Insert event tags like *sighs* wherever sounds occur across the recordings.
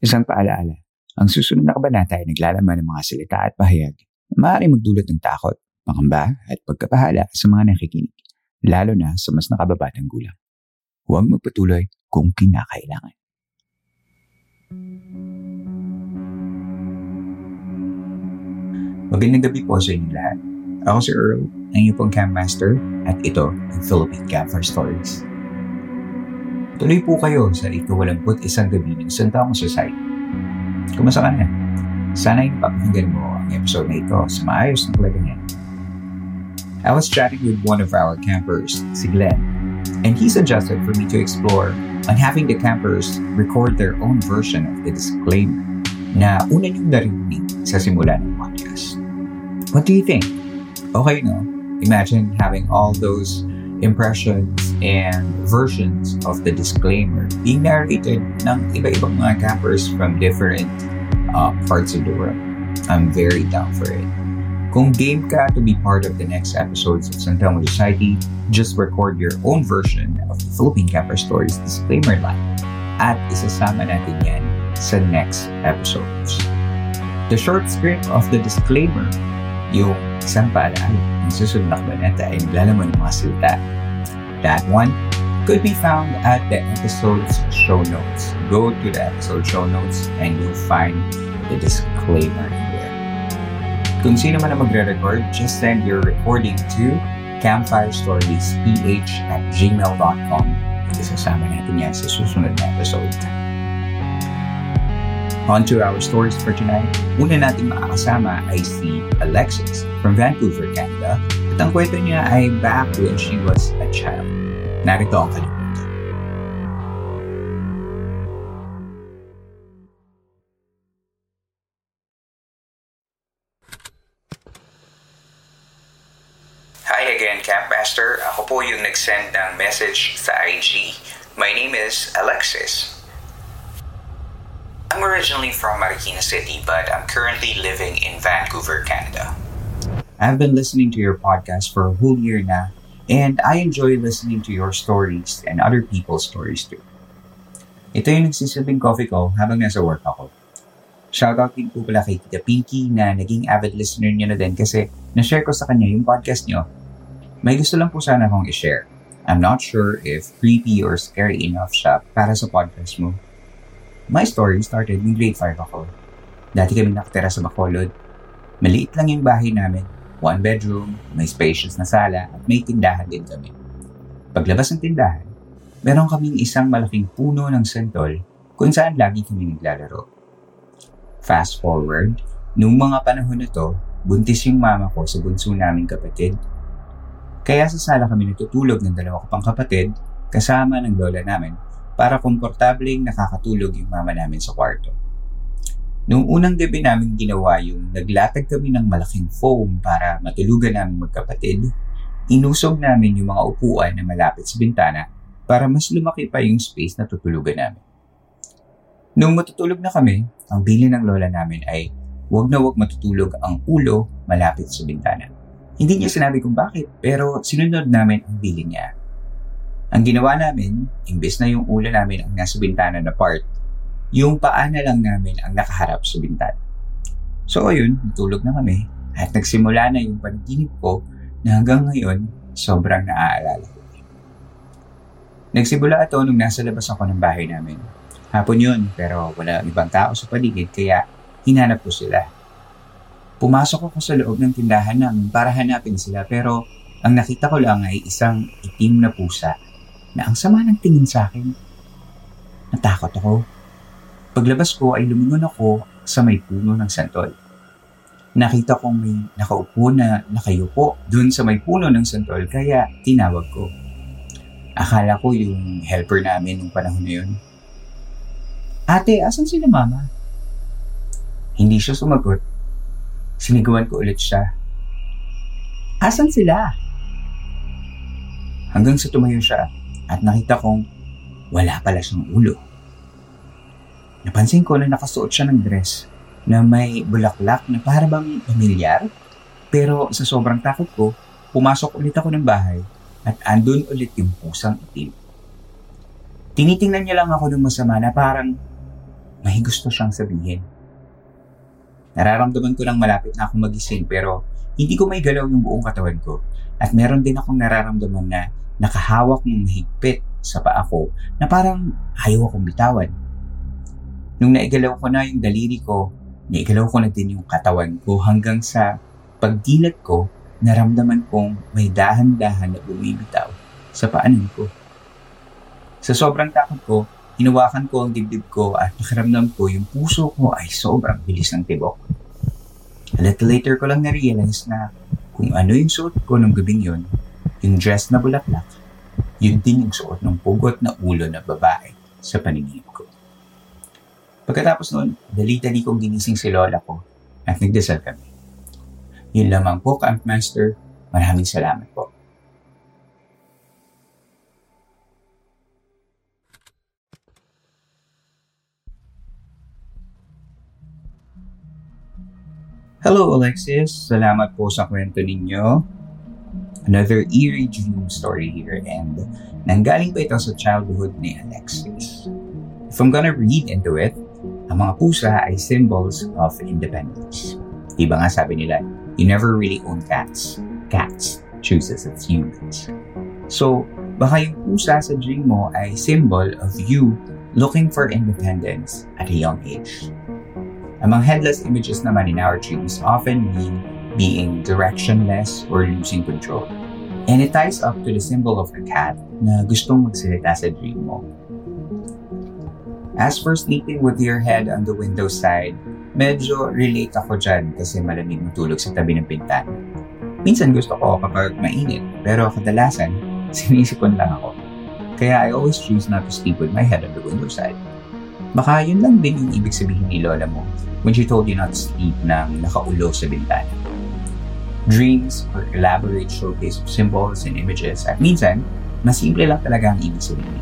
Isang paalaala, ang susunod na kabanata ay naglalaman ng mga salita at pahayag na maaaring magdulot ng takot, pangamba at pagkapahala sa mga nakikinig, lalo na sa mas nakababatang gulang. Huwag magpatuloy kung kinakailangan. Magandang gabi po sa inyo lahat. Ako si Earl, ang inyong pong Camp at ito ang Philippine Campfire Stories. Tuloy po kayo sa ikawalamput isang gabi ng Santaong Society. Kumusta ka na? Sana ay napapakinggan mo ang episode na ito sa maayos na kalagayan. I was chatting with one of our campers, si Glenn, and he suggested for me to explore on having the campers record their own version of the disclaimer na una niyong narinig sa simula ng podcast. What do you think? Okay, no? Imagine having all those impressions and versions of the disclaimer being narrated ng iba-ibang mga campers from different uh, parts of the world. I'm very down for it. Kung game ka to be part of the next episodes of San Telmo Society, just record your own version of the Philippine Camper Stories disclaimer line at isasama natin yan sa next episodes. The short script of the disclaimer, yung isang paalala susunod na kabanata ay naglalaman ng mga salita. That one could be found at the episode's show notes. Go to the episode show notes and you'll find the disclaimer there. Kung sino man ang magre-record, just send your recording to campfirestoriesph at gmail.com. Isasama natin yan sa susunod na episode. On to our stories for tonight. Una nating makakasama ay si Alexis from Vancouver, Canada. At ang kwento niya ay back when she was a child. Narito ang kanyang. Hi again, Campmaster. Ako po yung nag-send ng message sa IG. My name is Alexis. I'm originally from Marikina City, but I'm currently living in Vancouver, Canada. I've been listening to your podcast for a whole year now, and I enjoy listening to your stories and other people's stories too. Ito yung nagsisilbing coffee ko habang nasa work ako. Shoutout din po pala kay Tita Pinky na naging avid listener niyo na din kasi na-share ko sa kanya yung podcast niyo. May gusto lang po sana akong i-share. I'm not sure if creepy or scary enough siya para sa podcast mo. My story started in grade 5 ako. Dati kami nakatira sa Bacolod. Maliit lang yung bahay namin. One bedroom, may spacious na sala, at may tindahan din kami. Paglabas ng tindahan, meron kaming isang malaking puno ng sentol kung saan lagi kami naglalaro. Fast forward, nung mga panahon na to, buntis yung mama ko sa bunso naming kapatid. Kaya sa sala kami natutulog ng dalawa ko pang kapatid kasama ng lola namin para komportableng nakakatulog yung mama namin sa kwarto. Noong unang gabi namin ginawa yung naglatag kami ng malaking foam para matulugan namin magkapatid, inusog namin yung mga upuan na malapit sa bintana para mas lumaki pa yung space na tutulugan namin. Noong matutulog na kami, ang bili ng lola namin ay huwag na huwag matutulog ang ulo malapit sa bintana. Hindi niya sinabi kung bakit, pero sinunod namin ang bili niya. Ang ginawa namin, imbes na yung ulo namin ang nasa bintana na part, yung paa na lang namin ang nakaharap sa bintana. So ayun, natulog na kami at nagsimula na yung panaginip ko na hanggang ngayon, sobrang naaalala ko. Nagsimula ito nung nasa labas ako ng bahay namin. Hapon yun, pero wala ibang tao sa paligid kaya hinanap ko sila. Pumasok ako sa loob ng tindahan namin para hanapin sila pero ang nakita ko lang ay isang itim na pusa na ang sama ng tingin sa akin. Natakot ako. Paglabas ko ay lumingon ako sa may puno ng santol. Nakita kong may nakaupo na nakayupo dun sa may puno ng santol kaya tinawag ko. Akala ko yung helper namin nung panahon na yun. Ate, asan sila mama? Hindi siya sumagot. Sinigawan ko ulit siya. Asan sila? Hanggang sa tumayo siya at nakita kong wala pala siyang ulo. Napansin ko na nakasuot siya ng dress na may bulaklak na para bang pamilyar. Pero sa sobrang takot ko, pumasok ulit ako ng bahay at andun ulit yung pusang itim. Tinitingnan niya lang ako ng masama na parang may gusto siyang sabihin. Nararamdaman ko lang malapit na akong magising pero hindi ko may galaw yung buong katawan ko at meron din akong nararamdaman na nakahawak ng mahigpit sa paa ko na parang ayaw akong bitawan. Nung naigalaw ko na yung daliri ko, naigalaw ko na din yung katawan ko hanggang sa pagdilat ko, naramdaman kong may dahan-dahan na bumibitaw sa paanan ko. Sa sobrang takot ko, hinawakan ko ang dibdib ko at nakiramdam ko yung puso ko ay sobrang bilis ng tibok. A little later ko lang na-realize na kung ano yung suot ko nung gabing yun, yung dress na bulaklak, yun din yung suot ng pugot na ulo na babae sa paningin ko. Pagkatapos noon, dali-dali kong ginising si lola ko at nagdasal kami. Yun lamang po, Camp Master. Maraming salamat po. Hello, Alexis. Salamat po sa kwento ninyo. Another eerie dream story here and nanggaling pa ito sa childhood ni Alexis. If I'm gonna read into it, ang mga pusa ay symbols of independence. Diba nga sabi nila, you never really own cats. Cats chooses its humans. So, baka yung pusa sa dream mo ay symbol of you looking for independence at a young age. Among headless images naman in our dreams often mean being directionless or losing control. And it ties up to the symbol of a cat na gustong magsalita sa dream mo. As for sleeping with your head on the window side, medyo relate ako dyan kasi malamig matulog sa tabi ng pintana. Minsan gusto ko kapag mainit, pero kadalasan, *laughs* sinisipon lang ako. Kaya I always choose not to sleep with my head on the window side. Baka yun lang din yung ibig sabihin ni Lola mo when she told you not to sleep nang nakaulo sa bintana. Dreams or elaborate showcase of symbols and images at minsan, mas simple lang talaga ang ibig sabihin.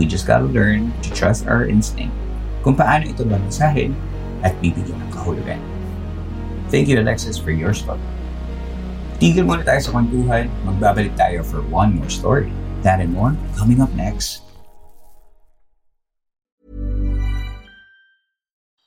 We just gotta learn to trust our instinct kung paano ito balansahin at bibigyan ng kahulugan. Thank you, Alexis, for your story. Tigil muna tayo sa kwentuhan. Magbabalik tayo for one more story. That and more coming up next.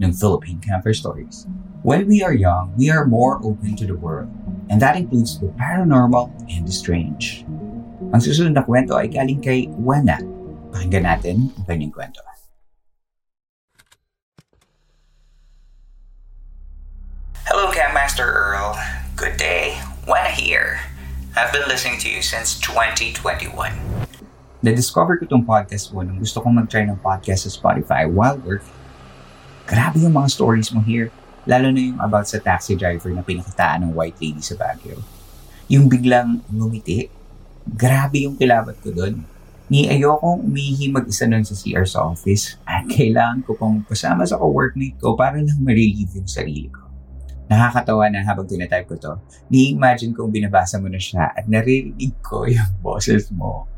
ng Philippine Camper Stories, when we are young, we are more open to the world, and that includes the paranormal and the strange. Ang susunod na kwento ay galing kay Wana. Pakinggan natin ang kanyang kwento. Hello, Campmaster Earl. Good day. Wana here. I've been listening to you since 2021. Na-discover ko itong podcast mo nung gusto kong mag-try ng podcast sa Spotify while working. Grabe yung mga stories mo here. Lalo na yung about sa taxi driver na pinakitaan ng white lady sa Baguio. Yung biglang ngumiti. Grabe yung kilabat ko doon. Ni ayokong umihi mag-isa nun sa CR sa office at kailangan ko pang pasama sa co-workmate ko para lang ma-relieve yung sarili ko. Nakakatawa na habang tinatype ko to, ni-imagine kong binabasa mo na siya at naririnig ko *laughs* yung boses mo.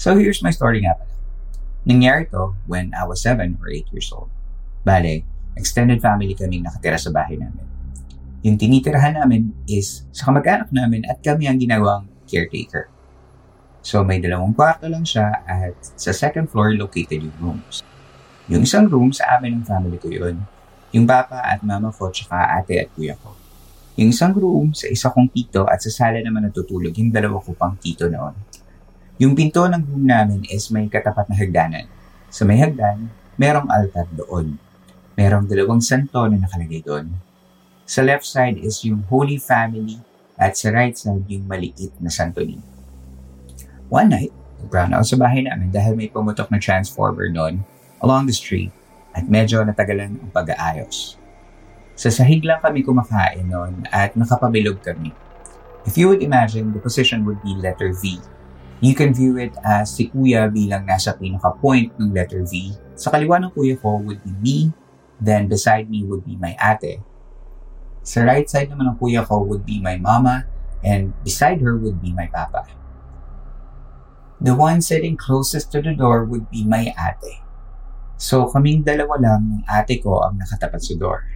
So here's my story nga pala. Nangyari to when I was 7 or 8 years old. Bale, extended family kaming nakatira sa bahay namin. Yung tinitirahan namin is sa kamag-anak namin at kami ang ginawang caretaker. So may dalawang kwarto lang siya at sa second floor located yung rooms. Yung isang room sa amin ng family ko yun. Yung papa at mama ko tsaka ate at kuya ko. Yung isang room sa isa kong tito at sa sala naman natutulog yung dalawa ko pang tito noon. Yung pinto ng room namin is may katapat na hagdanan. Sa may hagdan, merong altar doon. Merong dalawang santo na nakalagay doon. Sa left side is yung Holy Family at sa right side yung maliit na santo ni. One night, brown out sa bahay namin dahil may pumutok na transformer noon along the street at medyo natagalan ang pag-aayos. Sa sahig lang kami kumakain noon at nakapabilog kami. If you would imagine, the position would be letter V You can view it as si kuya bilang nasa pinaka-point ng letter V. Sa kaliwa ng kuya ko would be me, then beside me would be my ate. Sa right side naman ng kuya ko would be my mama, and beside her would be my papa. The one sitting closest to the door would be my ate. So kaming dalawa lang ng ate ko ang nakatapat sa door.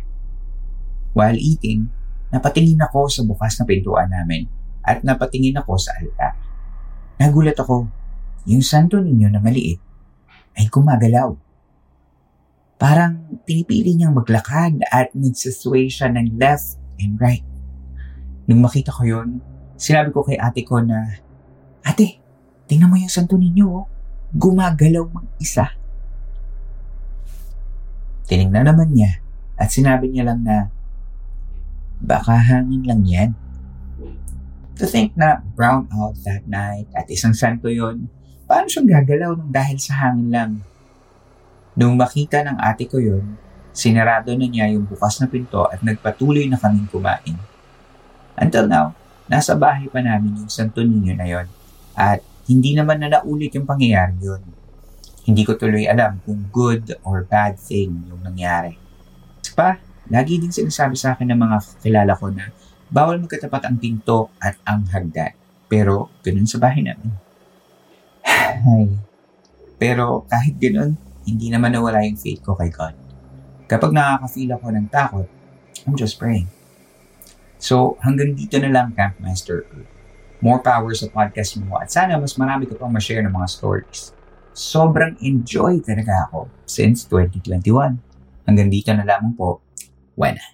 While eating, napatingin ako sa bukas na pintuan namin at napatingin ako sa altar. Nagulat ako. Yung santo ninyo na maliit ay gumagalaw. Parang pinipili niyang maglakad at nagsasway siya ng left and right. Nung makita ko yon, sinabi ko kay ate ko na, Ate, tingnan mo yung santo ninyo, oh. gumagalaw mag-isa. Tinignan naman niya at sinabi niya lang na, baka hangin lang yan. To think na brown out that night at isang santo yon, paano siyang gagalaw nung dahil sa hangin lang? Nung makita ng ate ko yon, sinarado na niya yung bukas na pinto at nagpatuloy na kaming kumain. Until now, nasa bahay pa namin yung santo ninyo na yon at hindi naman na naulit yung pangyayari yun. Hindi ko tuloy alam kung good or bad thing yung nangyari. Pa, lagi din sinasabi sa akin ng mga kilala ko na Bawal magkatapat ang pinto at ang hagdan. Pero, ganun sa bahay namin. *sighs* Ay. Pero, kahit ganun, hindi naman nawala yung faith ko kay God. Kapag nakaka-feel ako ng takot, I'm just praying. So, hanggang dito na lang, Campmaster Earth. More power sa podcast mo at sana mas marami ko pang ma-share ng mga stories. Sobrang enjoy talaga ako since 2021. Hanggang dito na lamang po. Buena.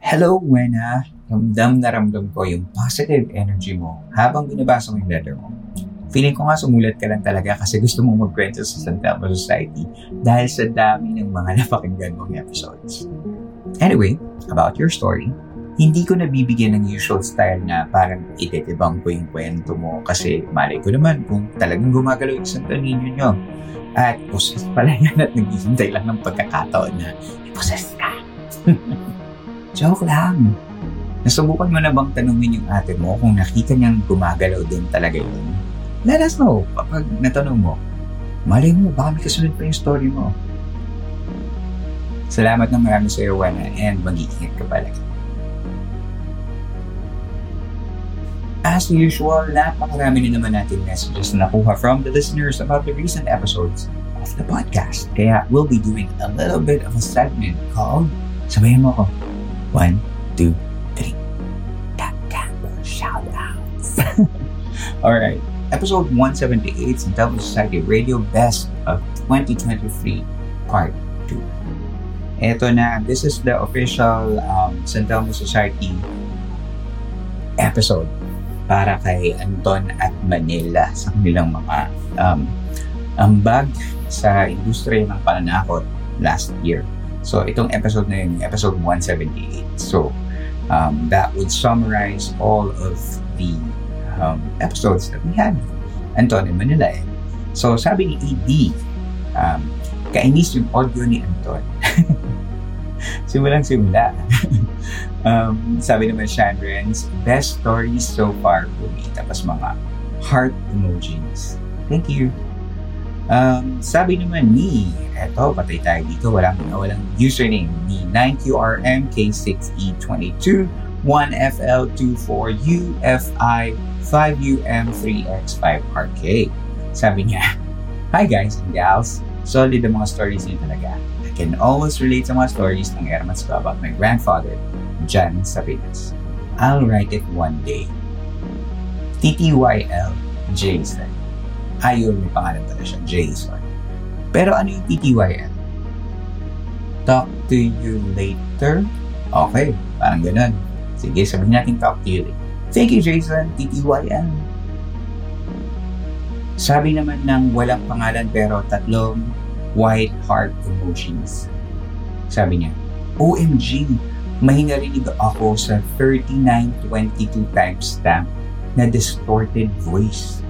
Hello, Wena. Ramdam na ramdam ko yung positive energy mo habang binabasa mo yung letter mo. Feeling ko nga sumulat ka lang talaga kasi gusto mong magkwento sa San Telmo Society dahil sa dami ng mga *laughs* napakinggan mong episodes. Anyway, about your story, hindi ko nabibigyan ng usual style na parang itetibang ko yung kwento mo kasi malay ko naman kung talagang gumagalaw yung Santo Niño nyo. At possessed pala yan at naghihintay lang ng pagkakataon na i-possess ka. *laughs* Joke lang. Nasubukan mo na bang tanungin yung ate mo kung nakita niyang gumagalaw din talaga yun? Let us know kapag natanong mo. Malay mo, baka may kasunod pa yung story mo. Salamat ng marami sa iyo, Wana, and mag-iingat ka palagi. As usual, napakarami na naman natin messages na nakuha from the listeners about the recent episodes of the podcast. Kaya we'll be doing a little bit of a segment called Sabayan mo ko, One, two, shoutouts. *laughs* All right. Episode 178 St. Telmo Society Radio Best of 2023 Part 2. Ito na, this is the official um, St. Telmo Society episode para kay Anton at Manila sa kanilang mga um, ambag sa industriya ng pananakot last year. So, itong episode na yun, episode 178. So, um, that would summarize all of the um, episodes that we had. Anton in Manila. Eh. So, sabi ni ED, um, kainis yung audio ni Anton. *laughs* Simulang simula. *laughs* um, sabi naman Shandrens, best stories so far for me. Tapos mga heart emojis. Thank you. Um, sabi naman ni, eto, patay tayo dito, walang, walang username, ni 9QRMK6E22, 1FL24UFI 5UM3X5RK. Sabi niya, *laughs* Hi guys and gals, solid ang mga stories niyo talaga. I can always relate sa mga stories ng Ermas ko about my grandfather dyan sa. I'll write it one day. TTYL Jason. Ayun, may pangalan pala siya, Jason. Pero ano yung TTYL? Talk to you later? Okay, parang ganun. Sige, sabihin natin talk to you later. Thank you, Jason. TTYL. Sabi naman ng walang pangalan pero tatlong white heart emojis. Sabi niya, OMG, may narinig ako sa 3922 timestamp na distorted voice.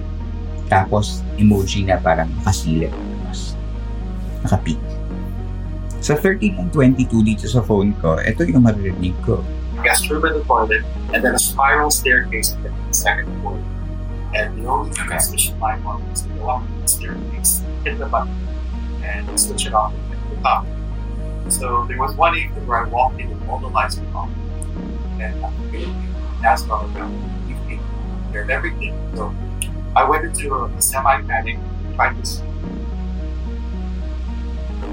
Tapos, emoji na parang nakasilip. Tapos, nakapeak. Sa 13 and 22 dito sa phone ko, ito yung maririnig ko. Guest room in the toilet, and then a spiral staircase to the second floor. And the only transmission line on was to go up the staircase, hit the button, and switch it off at the top. So there was one evening where I walked in and all the lights were off. And uh, that's not around. Evening, there's everything. So I went into a semi-panic, tried to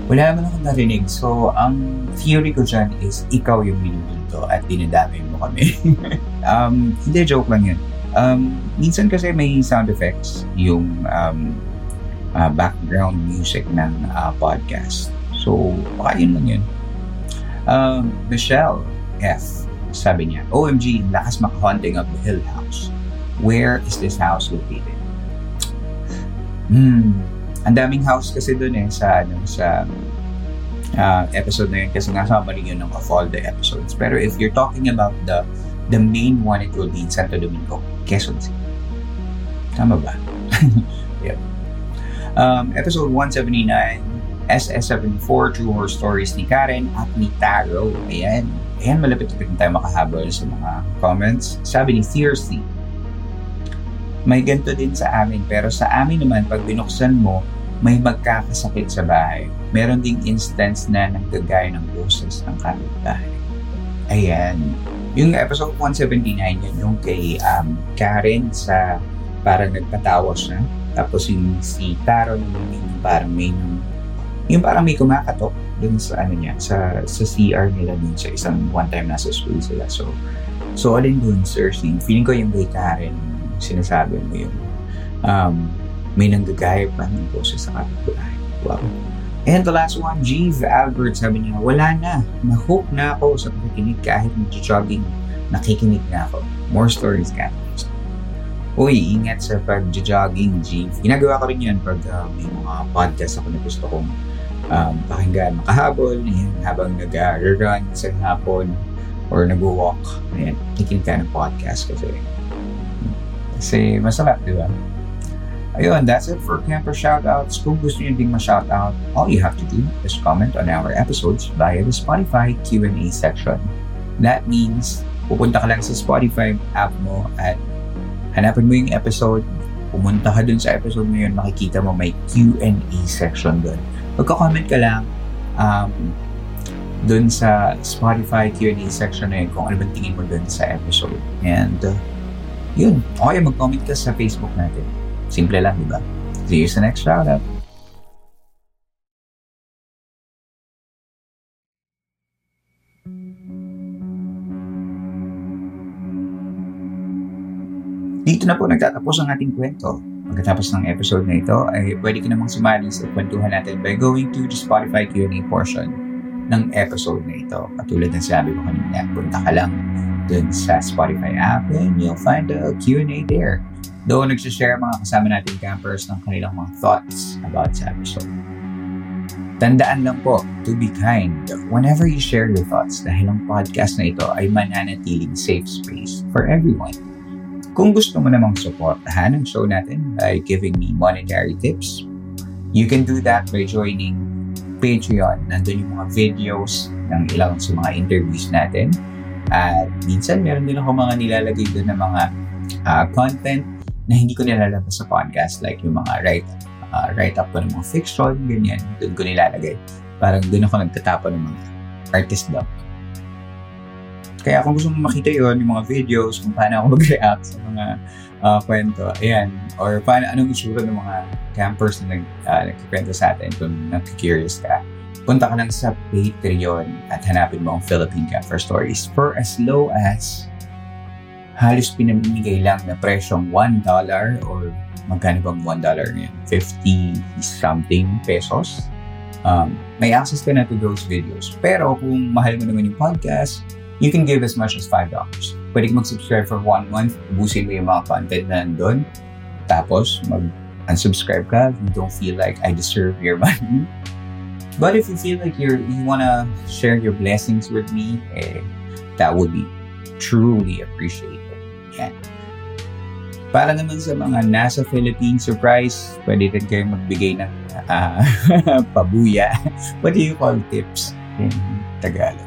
Wala naman akong narinig. So, ang theory ko dyan is ikaw yung minumulto at dinadamay mo kami. *laughs* um, hindi, joke lang yun. Um, minsan kasi may sound effects yung um, uh, background music ng uh, podcast. So, baka yun lang yun. Um, Michelle F. Sabi niya, OMG, lakas makahaunting of the Hill House. Where is this house located? Hmm, ang daming house kasi doon eh sa ano sa uh, episode na yun kasi nga summary yun of all the episodes. Pero if you're talking about the the main one, it will be in Santo Domingo, Quezon City. Tama ba? *laughs* yep. Um, episode 179, SS74, True Horror Stories ni Karen at ni Taro. Ayan. Ayan, malapit-lapit na tayo makahabol sa mga comments. Sabi ni Fiercely, may ganito din sa amin pero sa amin naman pag binuksan mo may magkakasakit sa bahay. Meron ding instance na naggagaya ng boses ng kapitbahay. Ayan. Yung episode 179 yun, yung kay um, Karen sa parang nagpatawa siya. Tapos yung si Taro naman yung parang may yung parang may kumakatok dun sa ano niya, sa, sa CR nila dun sa isang one time nasa school sila. So, so alin dun, sir, feeling ko yung kay Karen, sinasabi mo yung um, may nanggagaya pa ng boses sa kapitbahay. Wow. And the last one, Jeeve Albert, sabi niya, wala na. Na-hook na ako sa pakikinig kahit nag-jogging. Nakikinig na ako. More stories, guys. Uy, ingat sa pag-jogging, Jeeve. Ginagawa ko rin yan pag uh, may mga podcast ako na gusto kong um, pakinggan makahabol, ayan, habang nag-run sa hapon or nag-walk. Ayan, kikinig ka ng podcast kasi kasi masarap, di ba? Ayun, that's it for Camper Shoutouts. Kung gusto niyo ding ma-shoutout, all you have to do is comment on our episodes via the Spotify Q&A section. That means, pupunta ka lang sa Spotify app mo at hanapin mo yung episode, pumunta ka dun sa episode mo yun, makikita mo may Q&A section dun. Magka-comment ka lang um, dun sa Spotify Q&A section na yun kung ano bang tingin mo dun sa episode. And, uh, yun. Okay, mag-comment ka sa Facebook natin. Simple lang, di ba? See you sa next shoutout. Dito na po nagtatapos ang ating kwento. Pagkatapos ng episode na ito, ay pwede ka namang sumali sa kwentuhan natin by going to the Spotify Q&A portion ng episode na ito. Katulad ng sabi ko kanina, punta ka lang dun sa Spotify app and you'll find a Q&A there. Doon nagsishare mga kasama natin campers ng kanilang mga thoughts about sa episode. Tandaan lang po, to be kind whenever you share your thoughts dahil ang podcast na ito ay mananatiling safe space for everyone. Kung gusto mo namang supportahan ang show natin by giving me monetary tips, you can do that by joining Patreon. Nandun yung mga videos ng ilang sa mga interviews natin. At minsan meron din ako mga nilalagay doon na mga uh, content na hindi ko nilalabas sa podcast like yung mga write, uh, write-up ko ng mga fiction, ganyan. Doon ko nilalagay. Parang doon ako nagtatapon ng mga artist doc. Kaya kung gusto mo makita yon yung mga videos, kung paano ako mag-react sa mga uh, kwento, ayan, or paano, anong itsura ng mga campers na nag, uh, nagkikwento sa atin kung nag-curious ka, punta ka lang sa Patreon at hanapin mo ang Philippine Camper Stories for as low as halos pinamimigay lang na presyong $1 or magkano bang $1 ngayon? 50 something pesos. Um, may access ka na to those videos. Pero kung mahal mo naman yung podcast, you can give as much as $5. Pwede mag-subscribe for one month, ubusin mo yung mga content na nandun. Tapos, mag-unsubscribe ka if you don't feel like I deserve your *laughs* money. But if you feel like you're, you wanna share your blessings with me, eh, that would be truly appreciated. Yan. Para naman sa mga nasa Philippines, surprise, pwede din kayong magbigay ng uh, *laughs* pabuya. What do you call tips in Tagalog?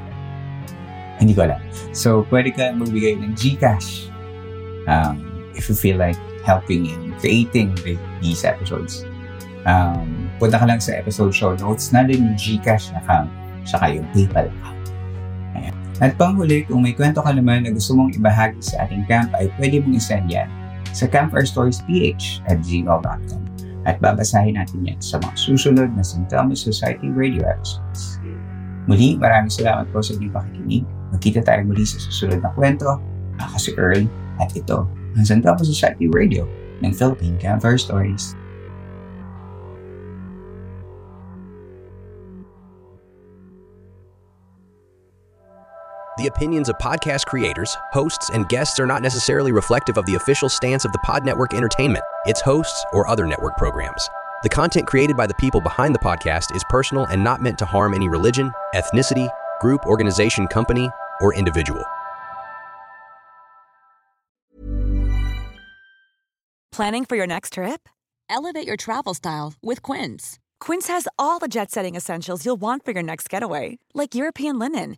Hindi ko alam. So, pwede ka magbigay ng GCash um, if you feel like helping in creating these episodes. Um, punta ka lang sa episode show notes, nandun yung GCash account, saka yung PayPal account. At panghuli, kung may kwento ka naman na gusto mong ibahagi sa ating camp ay pwede mong isend yan sa camfirestoriesph at gmail.com at babasahin natin yan sa mga susunod na St. Thomas Society Radio episodes. Muli, maraming salamat po sa inyong pakikinig. Magkita tayo muli sa susunod na kwento. Ako si Earl at ito ang St. Thomas Society Radio ng Philippine Campfire Stories. The opinions of podcast creators, hosts, and guests are not necessarily reflective of the official stance of the Pod Network Entertainment, its hosts, or other network programs. The content created by the people behind the podcast is personal and not meant to harm any religion, ethnicity, group, organization, company, or individual. Planning for your next trip? Elevate your travel style with Quince. Quince has all the jet setting essentials you'll want for your next getaway, like European linen